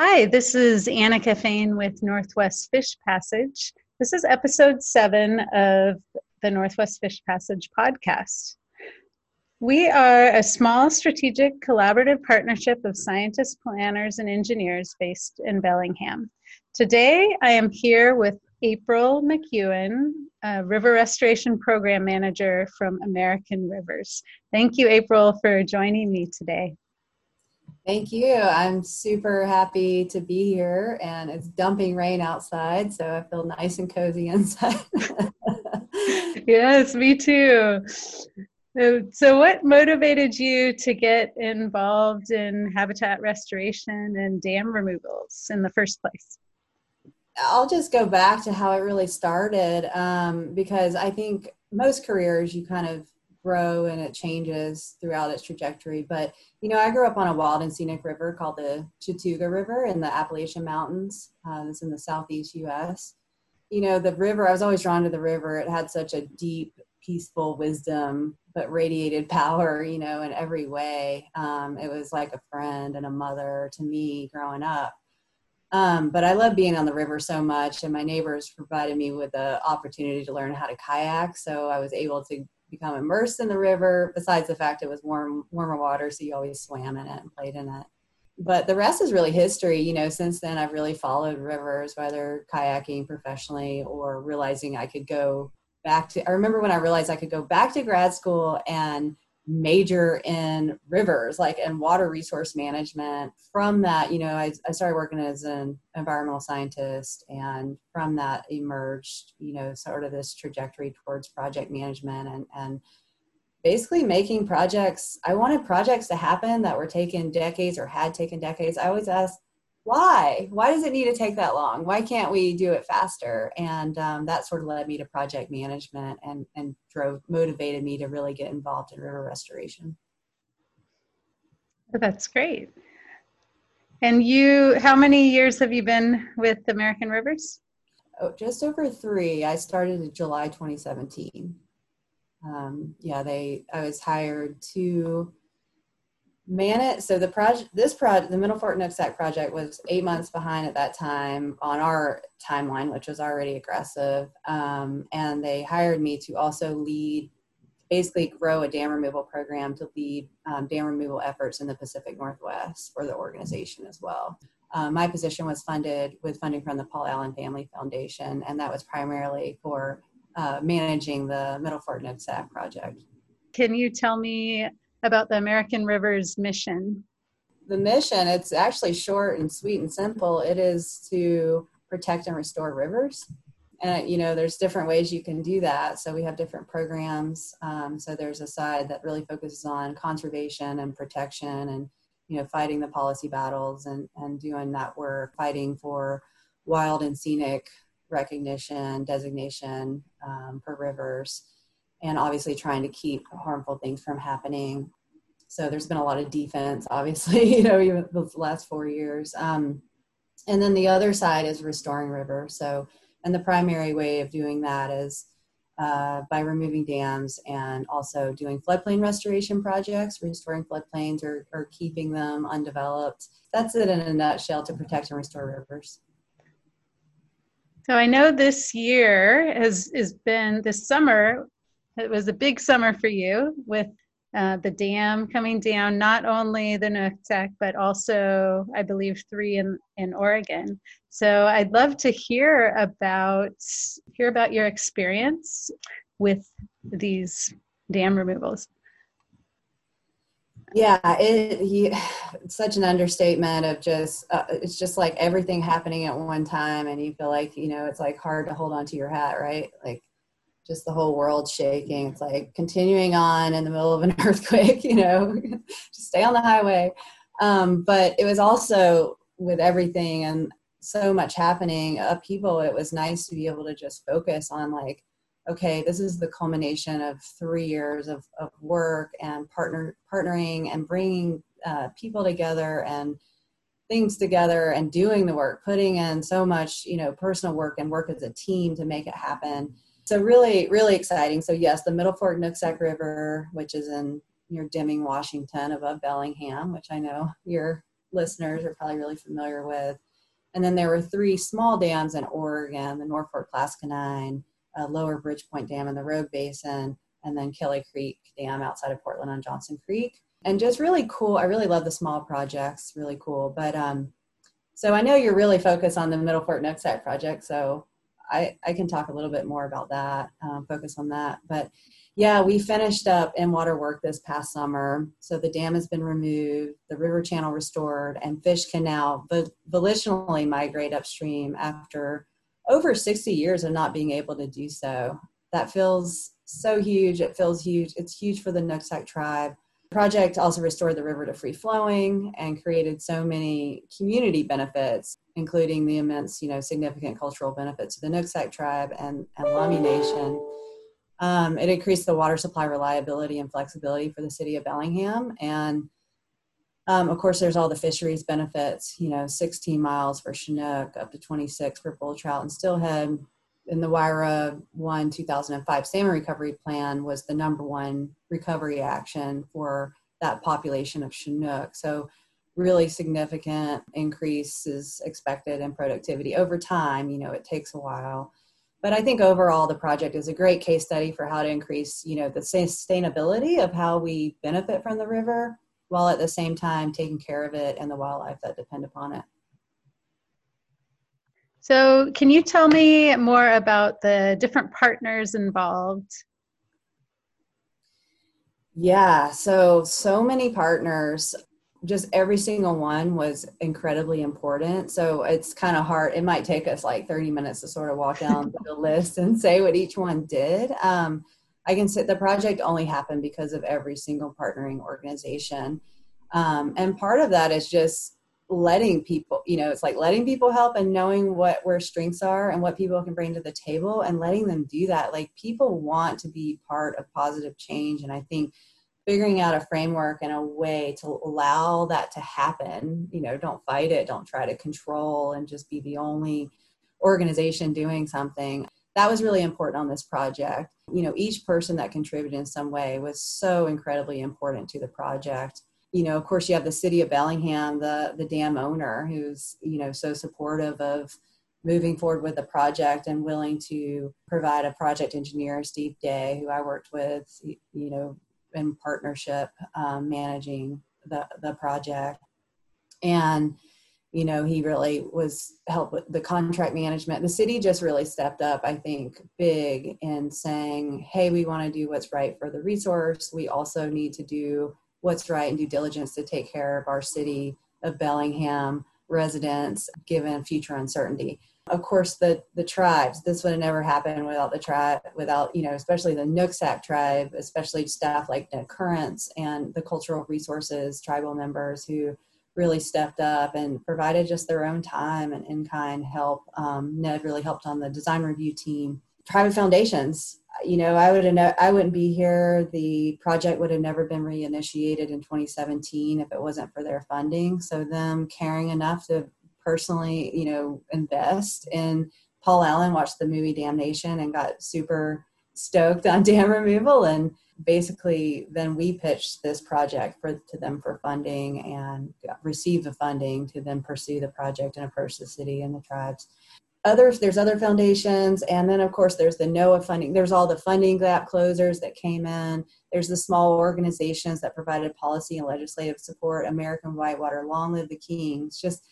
Hi, this is Annika Fain with Northwest Fish Passage. This is episode seven of the Northwest Fish Passage podcast. We are a small strategic collaborative partnership of scientists, planners, and engineers based in Bellingham. Today, I am here with April McEwen, River Restoration Program Manager from American Rivers. Thank you, April, for joining me today. Thank you. I'm super happy to be here, and it's dumping rain outside, so I feel nice and cozy inside. yes, me too. So, what motivated you to get involved in habitat restoration and dam removals in the first place? I'll just go back to how it really started um, because I think most careers you kind of grow and it changes throughout its trajectory. But you know, I grew up on a wild and scenic river called the Chattooga River in the Appalachian Mountains. Uh, it's in the southeast U.S. You know, the river. I was always drawn to the river. It had such a deep, peaceful wisdom, but radiated power. You know, in every way. Um, it was like a friend and a mother to me growing up. Um, but I love being on the river so much, and my neighbors provided me with the opportunity to learn how to kayak. So I was able to become immersed in the river. Besides the fact it was warm, warmer water, so you always swam in it and played in it. But the rest is really history. You know, since then I've really followed rivers, whether kayaking professionally or realizing I could go back to. I remember when I realized I could go back to grad school and major in rivers like and water resource management. From that you know I, I, started working as an environmental scientist and from that emerged you know sort of this trajectory towards project management and and basically making projects. I wanted projects to happen that were taken decades or had taken decades. I always asked why? Why does it need to take that long? Why can't we do it faster? And um, that sort of led me to project management and and drove motivated me to really get involved in river restoration. That's great. And you how many years have you been with american rivers? Oh, just over three. I started in july 2017 um, yeah they i was hired to man it so the project this project the middle fork nooksack project was eight months behind at that time on our timeline which was already aggressive um, and they hired me to also lead basically grow a dam removal program to lead um, dam removal efforts in the pacific northwest for the organization as well. Um, my position was funded with funding from the paul allen family foundation and that was primarily for uh, managing the middle fork nooksack project. Can you tell me about the American Rivers mission? The mission, it's actually short and sweet and simple. It is to protect and restore rivers. And, you know, there's different ways you can do that. So we have different programs. Um, so there's a side that really focuses on conservation and protection and, you know, fighting the policy battles and, and doing that work, fighting for wild and scenic recognition, designation um, for rivers and obviously trying to keep harmful things from happening. So there's been a lot of defense, obviously, you know, even the last four years. Um, and then the other side is restoring rivers. So, and the primary way of doing that is uh, by removing dams and also doing floodplain restoration projects, restoring floodplains or, or keeping them undeveloped. That's it in a nutshell to protect and restore rivers. So I know this year has, has been this summer it was a big summer for you with uh, the dam coming down, not only the Nooksack, but also, I believe, three in, in Oregon. So I'd love to hear about hear about your experience with these dam removals. Yeah, it, he, it's such an understatement of just, uh, it's just like everything happening at one time, and you feel like, you know, it's like hard to hold on to your hat, right? Like just the whole world shaking. It's like continuing on in the middle of an earthquake, you know, just stay on the highway. Um, but it was also with everything and so much happening, upheaval, it was nice to be able to just focus on like, okay, this is the culmination of three years of, of work and partner partnering and bringing uh, people together and things together and doing the work, putting in so much, you know, personal work and work as a team to make it happen so really, really exciting. So yes, the Middle Fork Nooksack River, which is in near Deming, Washington, above Bellingham, which I know you're listeners are probably really familiar with. And then there were three small dams in Oregon the North Fork Clatskanie, uh, Lower Bridgepoint Dam in the Rogue Basin, and then Kelly Creek Dam outside of Portland on Johnson Creek. And just really cool. I really love the small projects, really cool. But um, so I know you're really focused on the Middle Fork Nooksack project. So I, I can talk a little bit more about that, um, focus on that. But yeah, we finished up in water work this past summer. So the dam has been removed, the river channel restored, and fish can now volitionally migrate upstream after over 60 years of not being able to do so. That feels so huge. It feels huge. It's huge for the Nooksack tribe. Project also restored the river to free flowing and created so many community benefits, including the immense, you know, significant cultural benefits to the Nooksack tribe and, and Lummi Nation. Um, it increased the water supply reliability and flexibility for the city of Bellingham. And um, of course, there's all the fisheries benefits, you know, 16 miles for Chinook, up to 26 for bull trout and steelhead. In the WRIA 1 2005 salmon recovery plan was the number one recovery action for that population of Chinook. So, really significant increases expected in productivity over time. You know, it takes a while but I think overall the project is a great case study for how to increase, you know, the sustainability of how we benefit from the river while at the same time taking care of it and the wildlife that depend upon it. So, can you tell me more about the different partners involved? Yeah, so so many partners just every single one was incredibly important. So it's kind of hard. It might take us like 30 minutes to sort of walk down the list and say what each one did. Um, I can say the project only happened because of every single partnering organization. Um, and part of that is just letting people, you know, it's like letting people help and knowing what where strengths are and what people can bring to the table and letting them do that. Like people want to be part of positive change. And I think figuring out a framework and a way to allow that to happen you know don't fight it don't try to control and just be the only organization doing something that was really important on this project you know each person that contributed in some way was so incredibly important to the project you know of course you have the city of bellingham the the dam owner who's you know so supportive of moving forward with the project and willing to provide a project engineer steve day who i worked with you know in partnership um, managing the, the project. And, you know, he really was helped with the contract management. The city just really stepped up, I think, big in saying, hey, we want to do what's right for the resource. We also need to do what's right and due diligence to take care of our city of Bellingham residents given future uncertainty. Of course the the tribes this would have never happened without the tribe without you know especially the nooksack tribe especially staff like Ned Currence and the cultural resources tribal members who really stepped up and provided just their own time and in-kind help. Um, ned really helped on the design review team private foundations you know i would have i wouldn't be here the project would have never been reinitiated in 2017 if it wasn't for their funding so them caring enough to personally, you know, invest. And Paul Allen watched the movie Damnation and got super stoked on dam removal. And basically, then we pitched this project for to them for funding and received the funding to then pursue the project and approach the city and the tribes. Others, there's other foundations, and then of course there's the NOAA funding. There's all the funding gap closers that came in. There's the small organizations that provided policy and legislative support. American Whitewater, Long Live the Kings. Just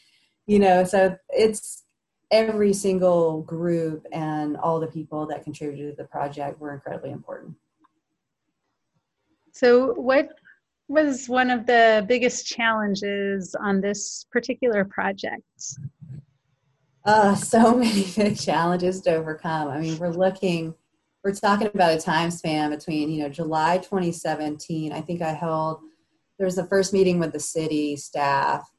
you know so it's every single group and all the people that contributed to the project were incredibly important so what was one of the biggest challenges on this particular project uh, so many big challenges to overcome. I mean we're looking we're talking about a time span between you know july 2017 i think i held there was the first meeting with the city staff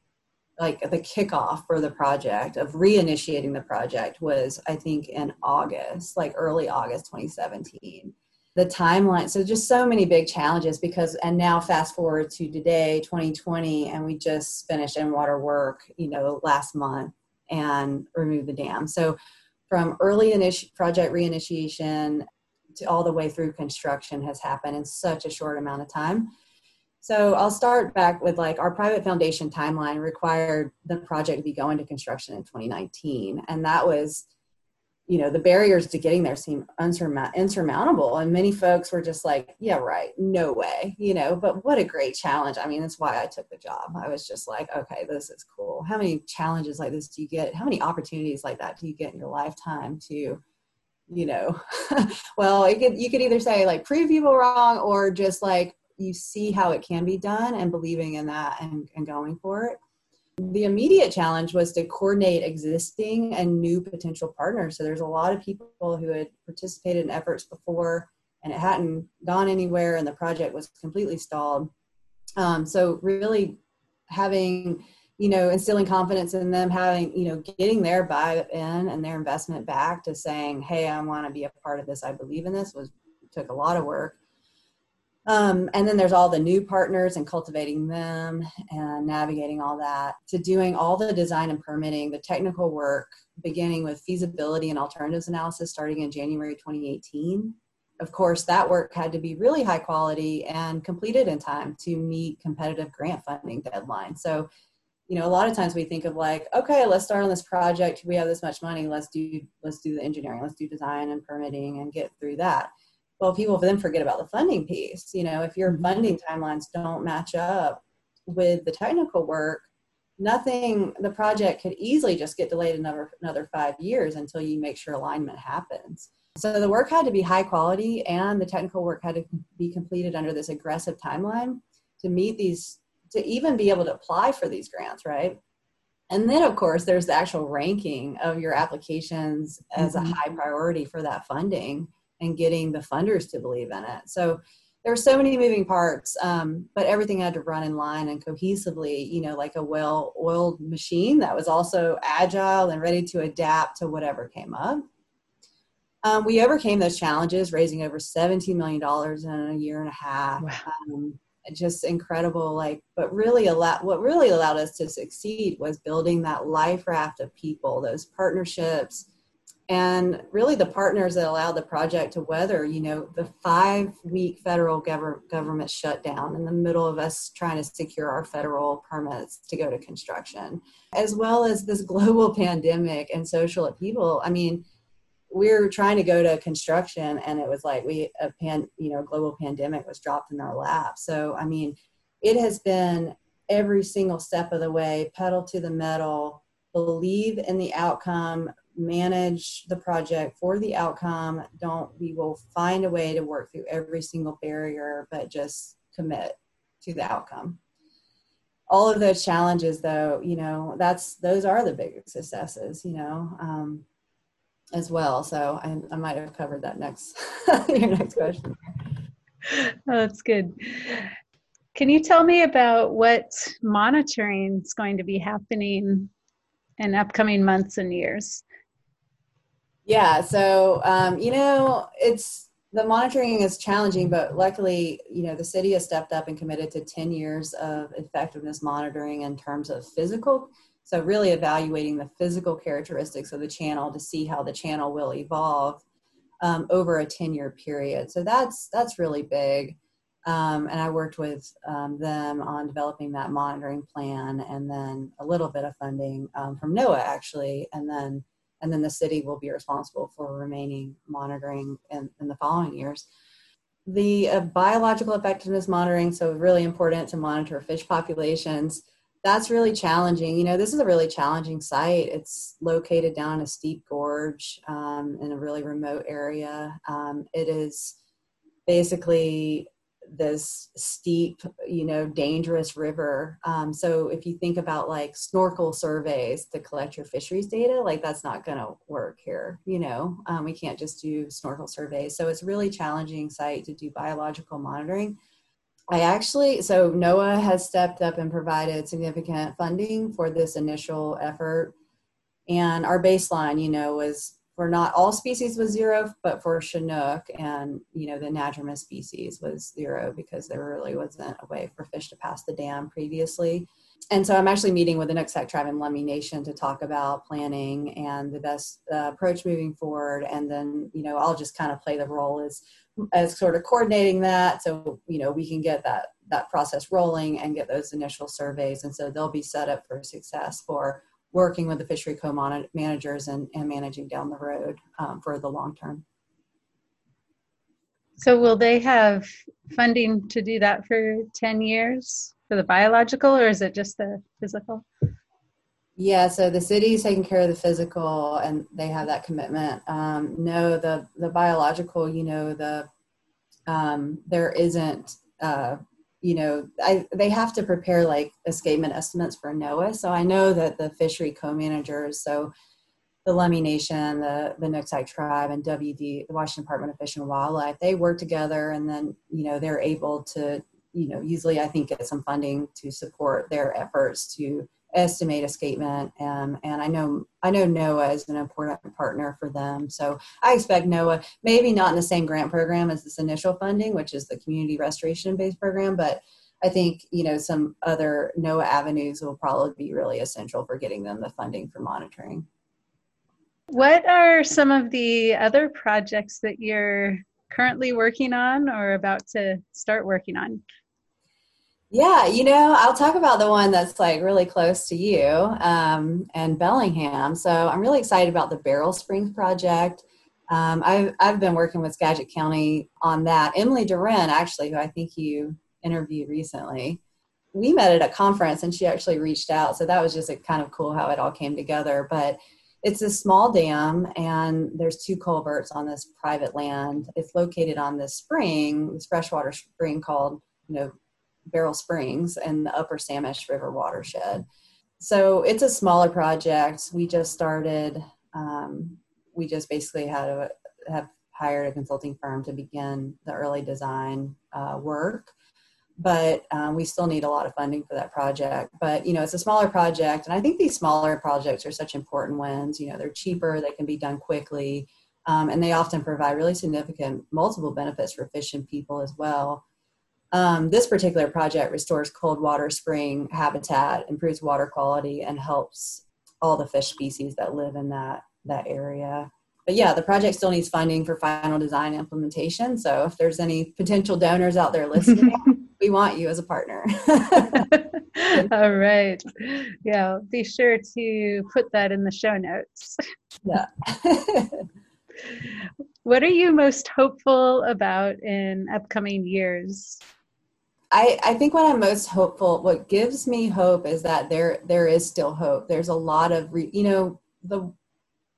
like the kickoff for the project of reinitiating the project was i think in august like early august 2017 the timeline so just so many big challenges because and now fast forward to today 2020 and we just finished in water work you know last month and remove the dam so from early initi- project reinitiation to all the way through construction has happened in such a short amount of time So I'll start back with like our private foundation timeline required the project to be going to construction in 2019. And that was, you know, the barriers to getting there seem insurmountable. And many folks were just like, yeah, right, no way, you know, but what a great challenge. I mean, that's why I took the job. I was just like, okay, this is cool. How many challenges like this do you get? How many opportunities like that do you get in your lifetime to, you know, well, you could, you could either say like prove people wrong or just like you see how it can be done and believing in that and, and going for it. The immediate challenge was to coordinate existing and new potential partners. So there's a lot of people who had participated in efforts before and it hadn't gone anywhere and the project was completely stalled. Um, so really having, you know, instilling confidence in them, having, you know, getting their buy-in and their investment back to saying, hey, I want to be a part of this. I believe in this was took a lot of work. Um, and then there's all the new partners and cultivating them and navigating all that to doing all the design and permitting, the technical work, beginning with feasibility and alternatives analysis starting in January 2018. Of course, that work had to be really high quality and completed in time to meet competitive grant funding deadlines. So, you know, a lot of times we think of like, okay, let's start on this project. We have this much money. Let's do let's do the engineering. Let's do design and permitting and get through that well people then forget about the funding piece you know if your mm-hmm. funding timelines don't match up with the technical work nothing the project could easily just get delayed another another five years until you make sure alignment happens so the work had to be high quality and the technical work had to be completed under this aggressive timeline to meet these to even be able to apply for these grants right and then of course there's the actual ranking of your applications as mm-hmm. a high priority for that funding and getting the funders to believe in it. So there were so many moving parts, um, but everything had to run in line and cohesively, you know, like a well oiled machine that was also agile and ready to adapt to whatever came up. Um, we overcame those challenges, raising over $17 million in a year and a half. Wow. Um, just incredible, like, but really a lot, what really allowed us to succeed was building that life raft of people, those partnerships, and really the partners that allowed the project to weather you know the five week federal gov- government shutdown in the middle of us trying to secure our federal permits to go to construction as well as this global pandemic and social upheaval. I mean we are trying to go to construction and it was like we a pan you know global pandemic was dropped in our lap. So i mean it has been every single step of the way pedal to the metal believe in the outcome manage the project for the outcome. Don't, we will find a way to work through every single barrier, but just commit to the outcome. All of those challenges, though, you know, that's, those are the big successes, you know, um, as well. So I, I might have covered that next, your next question. Oh, that's good. Can you tell me about what monitoring is going to be happening in upcoming months and years? Yeah, so um, you know, it's the monitoring is challenging, but luckily, you know, the city has stepped up and committed to 10 years of effectiveness monitoring in terms of physical. So really evaluating the physical characteristics of the channel to see how the channel will evolve um, over a 10 year period. So that's that's really big. Um, and I worked with um, them on developing that monitoring plan and then a little bit of funding um, from NOAA actually, and then and then the city will be responsible for remaining monitoring in, in the following years. The uh, biological effectiveness monitoring, so really important to monitor fish populations. That's really challenging. You know, this is a really challenging site. It's located down a steep gorge um, in a really remote area. Um, it is basically this steep, you know, dangerous river. Um, so if you think about like snorkel surveys to collect your fisheries data, like that's not going to work here. You know, um, we can't just do snorkel surveys. So it's really challenging site to do biological monitoring. I actually, so NOAA has stepped up and provided significant funding for this initial effort. And our baseline, you know, was for not all species was zero, but for Chinook and you know the Anadromous species was zero because there really wasn't a way for fish to pass the dam previously. And so I'm actually meeting with the Nooksack tribe and Lummi Nation to talk about planning and the best uh, approach moving forward. And then you know I'll just kind of play the role as as sort of coordinating that so you know we can get that that process rolling and get those initial surveys and so they'll be set up for success for working with the fishery co-managers and, and managing down the road um, for the long term so will they have funding to do that for 10 years for the biological or is it just the physical yeah, so the city's taking care of the physical, and they have that commitment. Um, no, the the biological, you know, the um, there isn't, uh, you know, I, they have to prepare like escapement estimates for NOAA. So I know that the fishery co-managers, so the Lummi Nation, the the Nooksack Tribe, and WD, the Washington Department of Fish and Wildlife, they work together, and then you know they're able to, you know, usually I think get some funding to support their efforts to estimate escapement um, and i know i know NOAA is an important partner for them. So i expect NOAA maybe not in the same grant program as this initial funding which is the community restoration based program but i think you know some other NOAA avenues will probably be really essential for getting them the funding for monitoring. What are some of the other projects that you're currently working on or about to start working on yeah, you know, I'll talk about the one that's like really close to you um, and Bellingham. So I'm really excited about the Barrel Springs project. Um, I've, I've been working with Skagit County on that. Emily Duren, actually, who I think you interviewed recently, we met at a conference and she actually reached out. So that was just kind of cool how it all came together. But it's a small dam and there's two culverts on this private land. It's located on this spring, this freshwater spring called, you know, Beryl Springs and the Upper Samish River watershed. So it's a smaller project. We just started. Um, we just basically had a, have hired a consulting firm to begin the early design uh, work, but um, we still need a lot of funding for that project. But you know, it's a smaller project, and I think these smaller projects are such important ones. You know, they're cheaper, they can be done quickly, um, and they often provide really significant multiple benefits for fish and people as well. Um, this particular project restores cold water spring habitat, improves water quality, and helps all the fish species that live in that that area. But yeah, the project still needs funding for final design implementation. So if there's any potential donors out there listening, we want you as a partner. all right. Yeah, be sure to put that in the show notes. Yeah. what are you most hopeful about in upcoming years? I, I think what I'm most hopeful, what gives me hope is that there there is still hope. There's a lot of, re, you know, the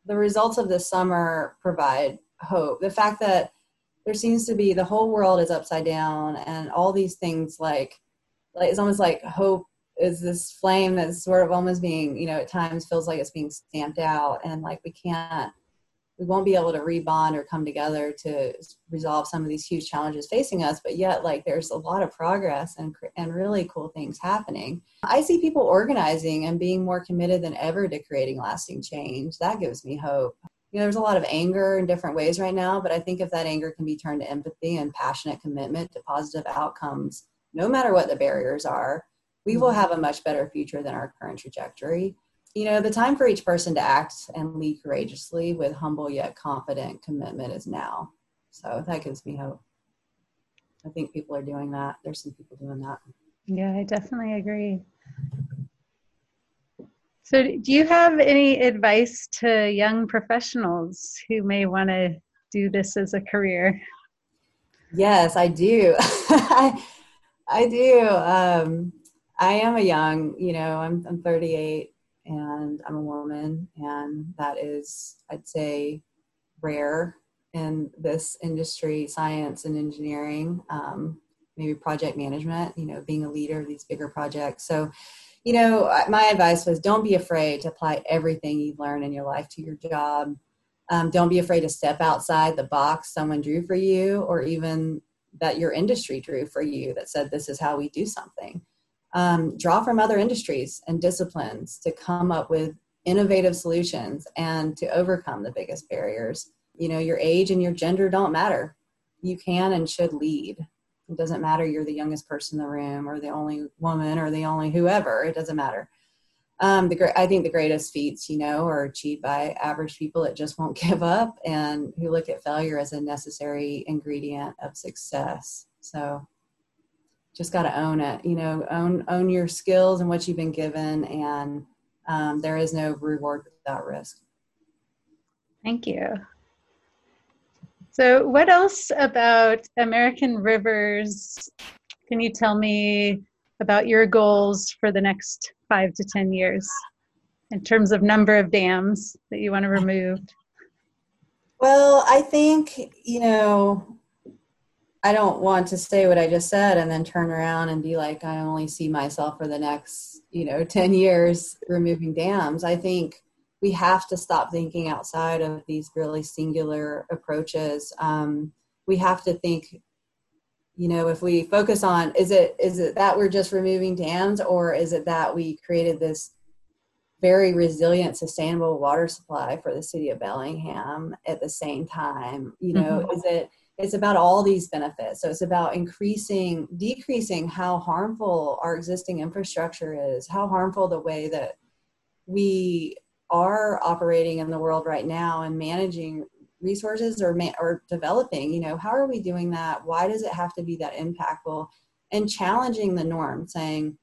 the results of this summer provide hope. The fact that there seems to be the whole world is upside down, and all these things like like it's almost like hope is this flame that's sort of almost being, you know, at times feels like it's being stamped out, and like we can't we won't be able to rebond or come together to resolve some of these huge challenges facing us but yet like there's a lot of progress and and really cool things happening. I see people organizing and being more committed than ever to creating lasting change. That gives me hope. You know there's a lot of anger in different ways right now but i think if that anger can be turned to empathy and passionate commitment to positive outcomes no matter what the barriers are we will mm-hmm. have a much better future than our current trajectory you know, the time for each person to act and lead courageously with humble yet confident commitment is now. So that gives me hope. I think people are doing that. There's some people doing that. Yeah, I definitely agree. So, do you have any advice to young professionals who may want to do this as a career? Yes, I do. I, I do. Um, I am a young, you know, I'm, I'm 38 and I'm a woman, and that is, I'd say, rare in this industry, science and engineering, um, maybe project management, you know, being a leader of these bigger projects. So, you know, my advice was don't be afraid to apply everything you've learned in your life to your job. Um, don't be afraid to step outside the box someone drew for you, or even that your industry drew for you that said, this is how we do something um, draw from other industries and disciplines to come up with innovative solutions and to overcome the biggest barriers. You know, your age and your gender don't matter. You can and should lead. It doesn't matter you're the youngest person in the room or the only woman or the only whoever, it doesn't matter. um, the I think the greatest feats, you know, are achieved by average people that just won't give up and who look at failure as a necessary ingredient of success. So, just got to own it. You know, own own your skills and what you've been given, and um, there is no reward without risk. Thank you. So, what else about American Rivers can you tell me about your goals for the next five to 10 years in terms of number of dams that you want to remove? Well, I think, you know, I don't want to say what I just said and then turn around and be like, I only see myself for the next, you know, 10 years removing dams. I think we have to stop thinking outside of these really singular approaches. Um, we have to think you know if we focus on is it is it that we're just removing dams or is it that we created this very resilient sustainable water supply for the city of bellingham at the same time you know mm-hmm. is it it's about all these benefits. So it's about increasing decreasing how harmful our existing infrastructure is how harmful the way that we are operating in the world right now and managing resources or or developing you know how are we doing that? Why does it have to be that impactful? And challenging the norm saying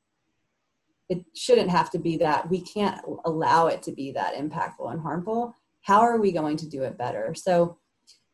it shouldn't have to be that we can't allow it to be that impactful and harmful. How are we going to do it better? So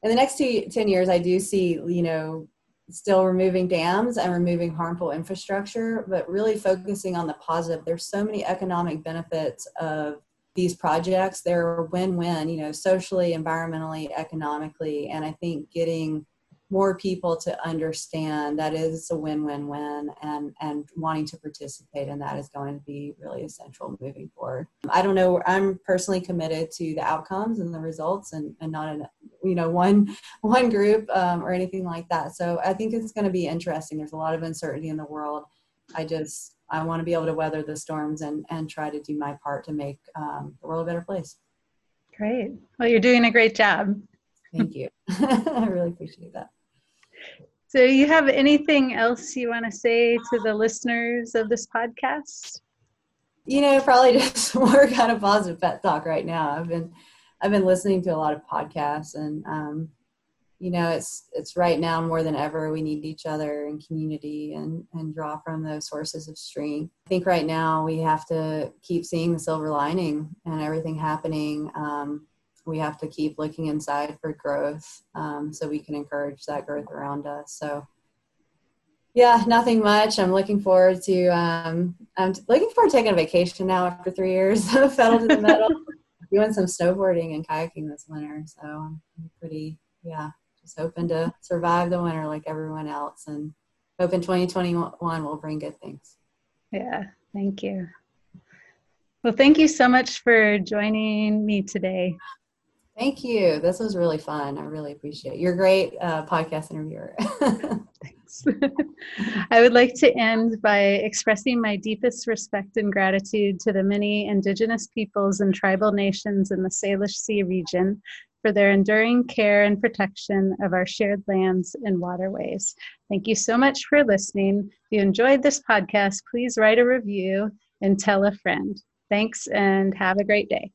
in the next two, 10 years i do see you know still removing dams and removing harmful infrastructure but really focusing on the positive. There's so many economic benefits of these projects. They're win-win you know socially environmentally economically and i think getting more people to understand that is a win-win-win and and wanting to participate in that is going to be really essential moving forward. I don't know i'm personally committed to the outcomes and the results and, and not in you know one one group um, or anything like that so i think it's going to be interesting there's a lot of uncertainty in the world i just I want to be able to weather the storms and, and try to do my part to make um, the world a better place. Great. Well, you're doing a great job. Thank you. I really appreciate that. So, you have anything else you want to say to the listeners of this podcast? You know, probably just more kind of positive pet talk right now. I've been, I've been listening to a lot of podcasts, and um, you know it's it's right now more than ever we need each other and community and and draw from those sources of strength. I think right now we have to keep seeing the silver lining and everything happening. Um, we have to keep looking inside for growth um, so we can encourage that growth around us. So yeah nothing much. I'm looking forward to um, i'm looking forward to taking a vacation now after three years pedal to the metal doing some snowboarding and kayaking this winter so i'm pretty yeah just hoping to survive the winter like everyone else and hoping 2021 will bring good things. Yeah, thank you. Well, thank you so much for joining me today. Thank you. This was really fun. I really appreciate it. You're a great uh, podcast interviewer. I would like to end by expressing my deepest respect and gratitude to the many Indigenous peoples and tribal nations in the Salish Sea region for their enduring care and protection of our shared lands and waterways. Thank you so much for listening. If you enjoyed this podcast, please write a review and tell a friend. Thanks and have a great day.